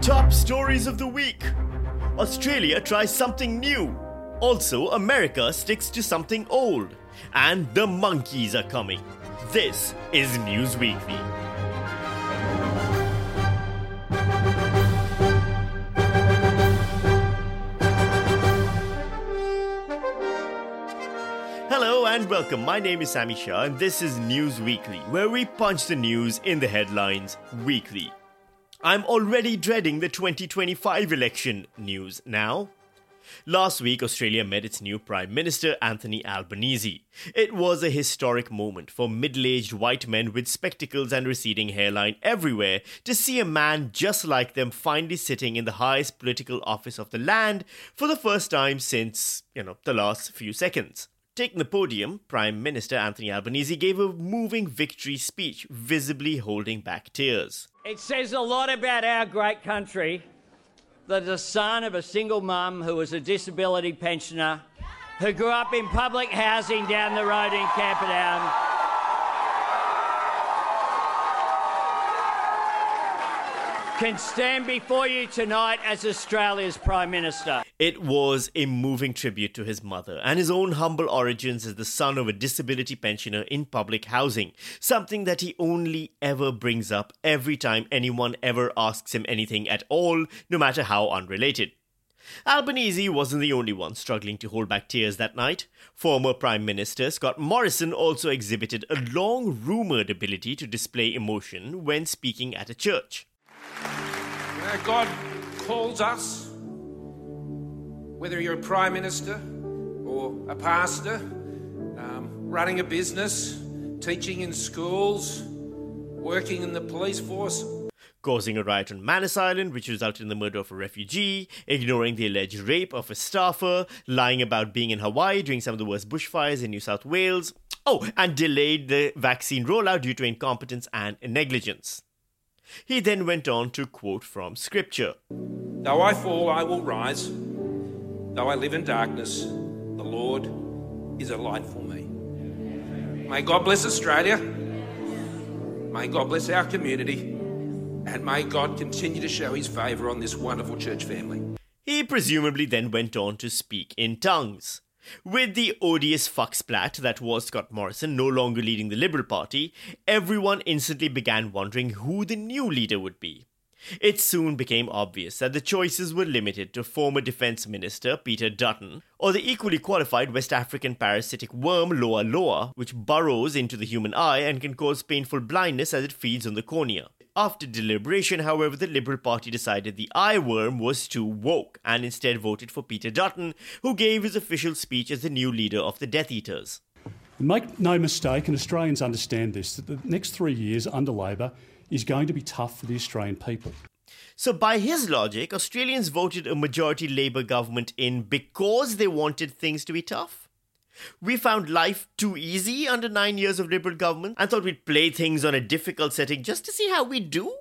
Top stories of the week Australia tries something new. Also, America sticks to something old. And the monkeys are coming. This is News Weekly. Hello and welcome. My name is Sami Shah, and this is News Weekly, where we punch the news in the headlines weekly. I'm already dreading the 2025 election news now. Last week, Australia met its new Prime Minister, Anthony Albanese. It was a historic moment for middle aged white men with spectacles and receding hairline everywhere to see a man just like them finally sitting in the highest political office of the land for the first time since, you know, the last few seconds. Taking the podium, Prime Minister Anthony Albanese gave a moving victory speech, visibly holding back tears. It says a lot about our great country that the son of a single mum who was a disability pensioner, who grew up in public housing down the road in Camperdown, can stand before you tonight as Australia's Prime Minister. It was a moving tribute to his mother and his own humble origins as the son of a disability pensioner in public housing, something that he only ever brings up every time anyone ever asks him anything at all, no matter how unrelated. Albanese wasn't the only one struggling to hold back tears that night. Former Prime Minister Scott Morrison also exhibited a long rumored ability to display emotion when speaking at a church. Know, God calls us, whether you're a prime minister or a pastor, um, running a business, teaching in schools, working in the police force. Causing a riot on Manus Island, which resulted in the murder of a refugee, ignoring the alleged rape of a staffer, lying about being in Hawaii during some of the worst bushfires in New South Wales. Oh, and delayed the vaccine rollout due to incompetence and negligence. He then went on to quote from Scripture Though I fall, I will rise. Though I live in darkness, the Lord is a light for me. May God bless Australia. May God bless our community. And may God continue to show his favour on this wonderful church family. He presumably then went on to speak in tongues. With the odious fucksplat that was Scott Morrison no longer leading the Liberal Party, everyone instantly began wondering who the new leader would be. It soon became obvious that the choices were limited to former Defence Minister Peter Dutton or the equally qualified West African parasitic worm Loa Loa, which burrows into the human eye and can cause painful blindness as it feeds on the cornea. After deliberation, however, the Liberal Party decided the eye worm was too woke and instead voted for Peter Dutton, who gave his official speech as the new leader of the Death Eaters. Make no mistake, and Australians understand this, that the next three years under Labor is going to be tough for the Australian people. So, by his logic, Australians voted a majority Labour government in because they wanted things to be tough? We found life too easy under nine years of Liberal government and thought we'd play things on a difficult setting just to see how we do?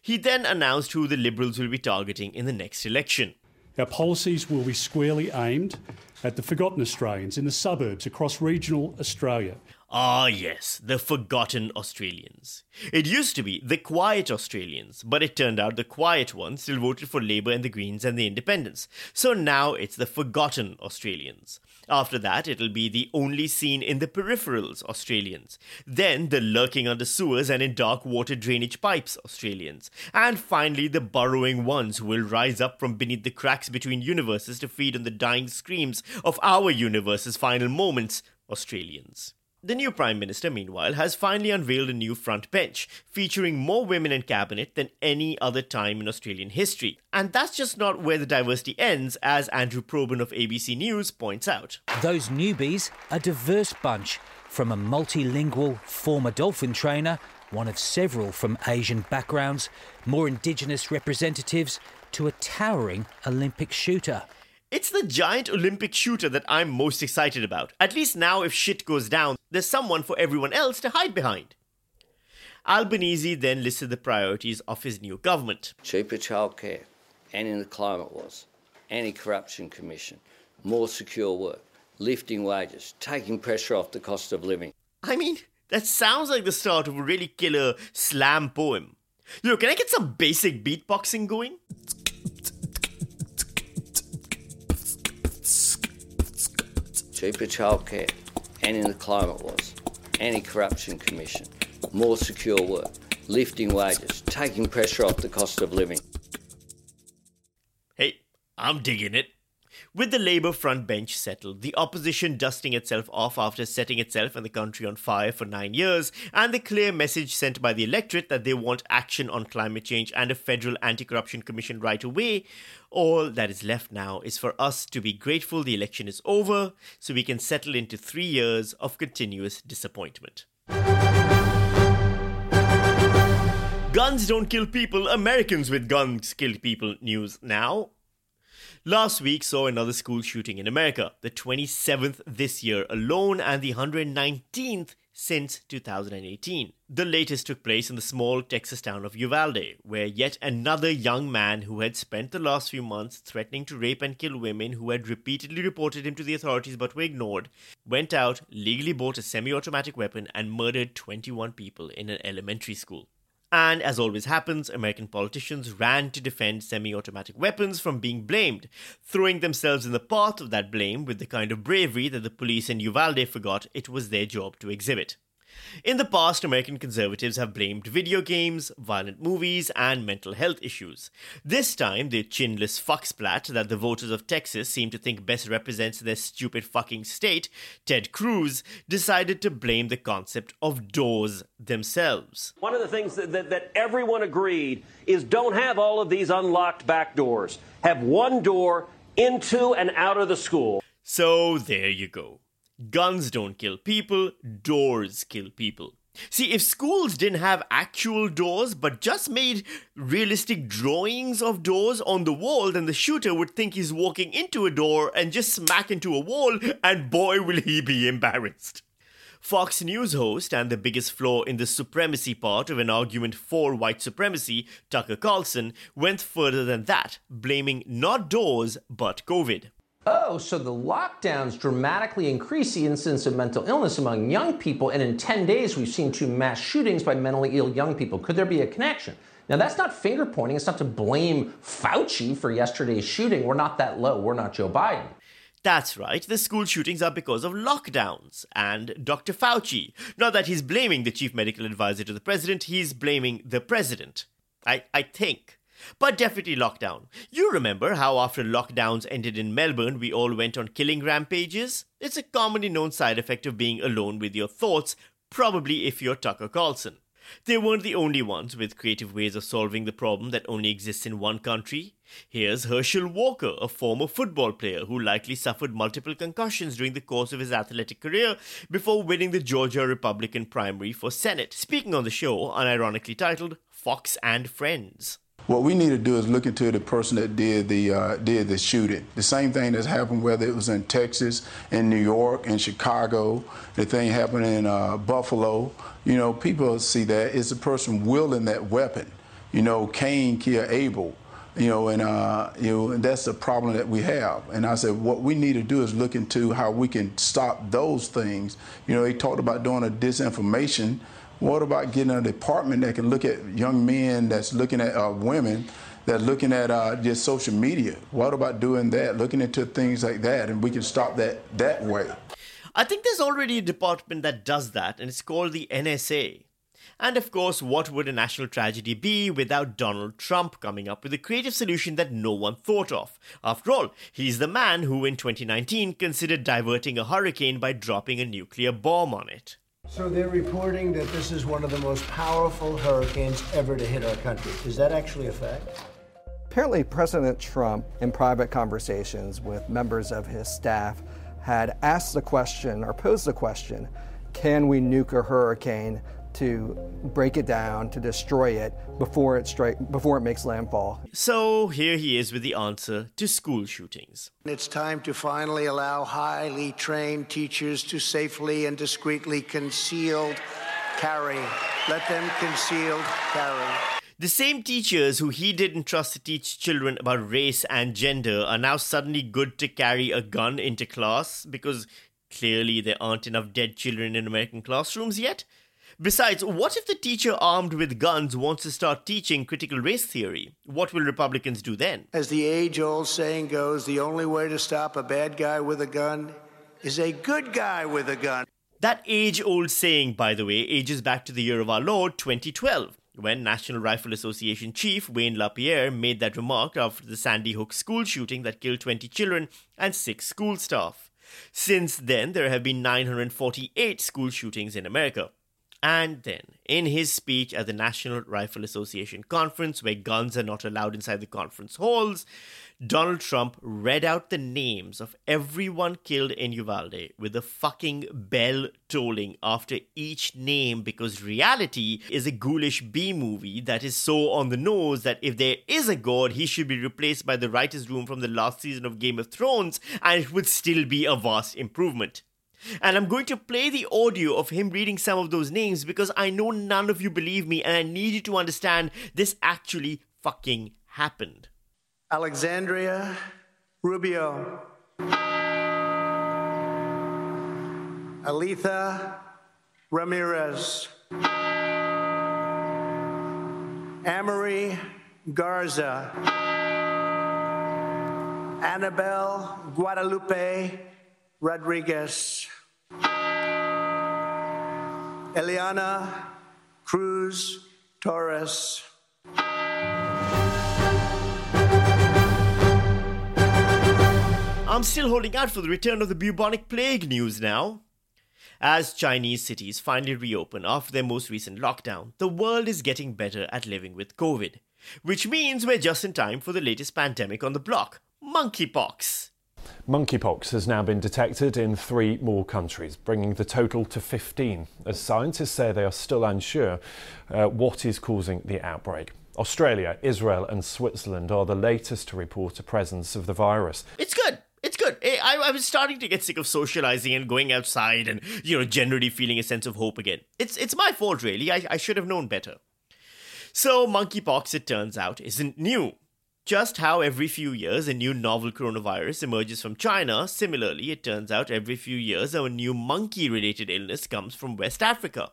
He then announced who the Liberals will be targeting in the next election. Our policies will be squarely aimed at the forgotten Australians in the suburbs across regional Australia. Ah, yes, the forgotten Australians. It used to be the quiet Australians, but it turned out the quiet ones still voted for Labour and the Greens and the Independents. So now it's the forgotten Australians. After that, it'll be the only seen in the peripherals Australians. Then the lurking under sewers and in dark water drainage pipes Australians. And finally, the burrowing ones who will rise up from beneath the cracks between universes to feed on the dying screams of our universe's final moments Australians. The new Prime Minister, meanwhile, has finally unveiled a new front bench, featuring more women in cabinet than any other time in Australian history. And that's just not where the diversity ends, as Andrew Probyn of ABC News points out. Those newbies, a diverse bunch, from a multilingual former dolphin trainer, one of several from Asian backgrounds, more Indigenous representatives, to a towering Olympic shooter. It's the giant Olympic shooter that I'm most excited about. At least now, if shit goes down, there's someone for everyone else to hide behind. Albanese then listed the priorities of his new government. Cheaper childcare, ending the climate wars, anti corruption commission, more secure work, lifting wages, taking pressure off the cost of living. I mean, that sounds like the start of a really killer slam poem. Yo, can I get some basic beatboxing going? Cheaper childcare, and in the climate wars, anti-corruption commission, more secure work, lifting wages, taking pressure off the cost of living. Hey, I'm digging it. With the Labour front bench settled, the opposition dusting itself off after setting itself and the country on fire for nine years, and the clear message sent by the electorate that they want action on climate change and a federal anti corruption commission right away, all that is left now is for us to be grateful the election is over so we can settle into three years of continuous disappointment. Guns don't kill people, Americans with guns kill people news now. Last week saw another school shooting in America, the 27th this year alone and the 119th since 2018. The latest took place in the small Texas town of Uvalde, where yet another young man who had spent the last few months threatening to rape and kill women who had repeatedly reported him to the authorities but were ignored, went out, legally bought a semi automatic weapon, and murdered 21 people in an elementary school. And as always happens, American politicians ran to defend semi automatic weapons from being blamed, throwing themselves in the path of that blame with the kind of bravery that the police in Uvalde forgot it was their job to exhibit. In the past, American conservatives have blamed video games, violent movies, and mental health issues. This time, the chinless fucksplat that the voters of Texas seem to think best represents their stupid fucking state, Ted Cruz, decided to blame the concept of doors themselves. One of the things that, that, that everyone agreed is don't have all of these unlocked back doors. Have one door into and out of the school. So there you go. Guns don't kill people, doors kill people. See, if schools didn't have actual doors but just made realistic drawings of doors on the wall, then the shooter would think he's walking into a door and just smack into a wall, and boy, will he be embarrassed. Fox News host and the biggest flaw in the supremacy part of an argument for white supremacy, Tucker Carlson, went further than that, blaming not doors but COVID. Oh, so the lockdowns dramatically increase the incidence of mental illness among young people, and in 10 days we've seen two mass shootings by mentally ill young people. Could there be a connection? Now, that's not finger pointing. It's not to blame Fauci for yesterday's shooting. We're not that low. We're not Joe Biden. That's right, the school shootings are because of lockdowns and Dr. Fauci. Not that he's blaming the chief medical advisor to the president, he's blaming the president. I, I think. But definitely lockdown. You remember how after lockdowns ended in Melbourne, we all went on killing rampages? It's a commonly known side effect of being alone with your thoughts, probably if you're Tucker Carlson. They weren't the only ones with creative ways of solving the problem that only exists in one country. Here's Herschel Walker, a former football player who likely suffered multiple concussions during the course of his athletic career before winning the Georgia Republican primary for Senate, speaking on the show unironically titled Fox and Friends. What we need to do is look into the person that did the uh, did the shooting. The same thing that's happened whether it was in Texas, in New York, in Chicago. The thing happened in uh, Buffalo. You know, people see that it's the person wielding that weapon. You know, Cain killed Abel. You know, and uh, you know, and that's the problem that we have. And I said, what we need to do is look into how we can stop those things. You know, he talked about doing a disinformation what about getting a department that can look at young men that's looking at uh, women that looking at uh, just social media? What about doing that, looking into things like that, and we can stop that that way? I think there's already a department that does that, and it's called the NSA. And of course, what would a national tragedy be without Donald Trump coming up with a creative solution that no one thought of? After all, he's the man who in 2019 considered diverting a hurricane by dropping a nuclear bomb on it. So they're reporting that this is one of the most powerful hurricanes ever to hit our country. Is that actually a fact? Apparently, President Trump, in private conversations with members of his staff, had asked the question or posed the question can we nuke a hurricane to break it down, to destroy it before it strike before it makes landfall. So here he is with the answer to school shootings. It's time to finally allow highly trained teachers to safely and discreetly concealed carry. Let them concealed carry. The same teachers who he didn't trust to teach children about race and gender are now suddenly good to carry a gun into class because clearly there aren't enough dead children in American classrooms yet. Besides, what if the teacher armed with guns wants to start teaching critical race theory? What will Republicans do then? As the age old saying goes, the only way to stop a bad guy with a gun is a good guy with a gun. That age old saying, by the way, ages back to the year of our Lord 2012 when National Rifle Association chief Wayne LaPierre made that remark after the Sandy Hook school shooting that killed 20 children and 6 school staff. Since then, there have been 948 school shootings in America. And then, in his speech at the National Rifle Association conference, where guns are not allowed inside the conference halls, Donald Trump read out the names of everyone killed in Uvalde with a fucking bell tolling after each name because reality is a ghoulish B movie that is so on the nose that if there is a god, he should be replaced by the writer's room from the last season of Game of Thrones and it would still be a vast improvement. And I'm going to play the audio of him reading some of those names because I know none of you believe me and I need you to understand this actually fucking happened. Alexandria Rubio. Alithia Ramirez. Amerie Garza. Annabell Guadalupe Rodriguez. Eliahna Cruz Torres. I'm still holding out for the return of the bubonic plague news now. As Chinese cities finally reopen after their most recent lockdown, the world is getting better at living with COVID, which means we're just in time for the latest pandemic on the block monkeypox. Monkeypox has now been detected in three more countries, bringing the total to 15, as scientists say they are still unsure uh, what is causing the outbreak. Australia, Israel, and Switzerland are the latest to report a presence of the virus. It's good. It's good. I, I was starting to get sick of socializing and going outside and, you know, generally feeling a sense of hope again. It's, it's my fault, really. I, I should have known better. So, monkeypox, it turns out, isn't new. Just how every few years a new novel coronavirus emerges from China, similarly, it turns out every few years a new monkey related illness comes from West Africa.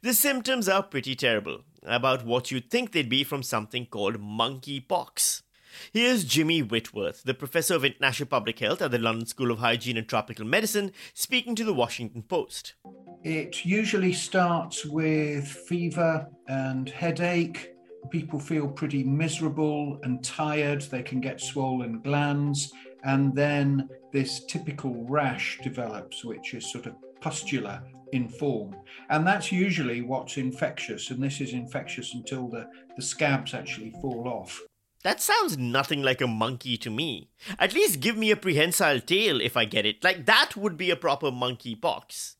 The symptoms are pretty terrible, about what you'd think they'd be from something called monkeypox. Here's Jimmy Whitworth, the professor of international public health at the London School of Hygiene and Tropical Medicine, speaking to the Washington Post. It usually starts with fever and headache. People feel pretty miserable and tired. They can get swollen glands. And then this typical rash develops, which is sort of pustular in form. And that's usually what's infectious. And this is infectious until the, the scabs actually fall off. That sounds nothing like a monkey to me. At least give me a prehensile tail if I get it. Like, that would be a proper monkey pox.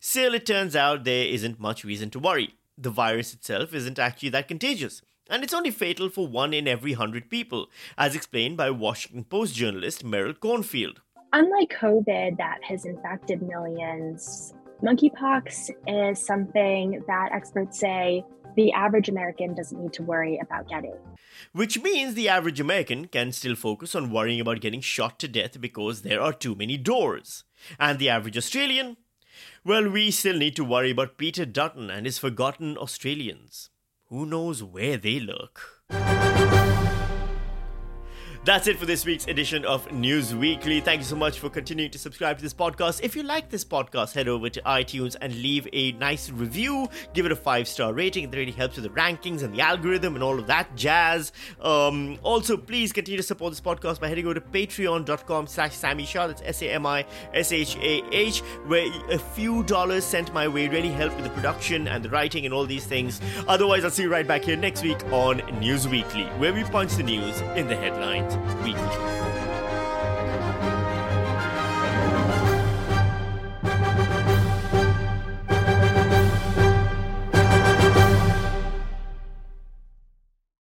Still, it turns out there isn't much reason to worry. The virus itself isn't actually that contagious, and it's only fatal for one in every hundred people, as explained by Washington Post journalist Meryl Kornfield. Unlike COVID that has infected millions, monkeypox is something that experts say the average American doesn't need to worry about getting. Which means the average American can still focus on worrying about getting shot to death because there are too many doors. And the average Australian? Well, we still need to worry about Peter Dutton and his forgotten Australians. Who knows where they lurk? That's it for this week's edition of News Weekly. Thank you so much for continuing to subscribe to this podcast. If you like this podcast, head over to iTunes and leave a nice review. Give it a five star rating. It really helps with the rankings and the algorithm and all of that jazz. Um, also, please continue to support this podcast by heading over to patreon.com slash Sami Shah. That's S A M I S H A H, where a few dollars sent my way really help with the production and the writing and all these things. Otherwise, I'll see you right back here next week on News Weekly, where we punch the news in the headlines weekly.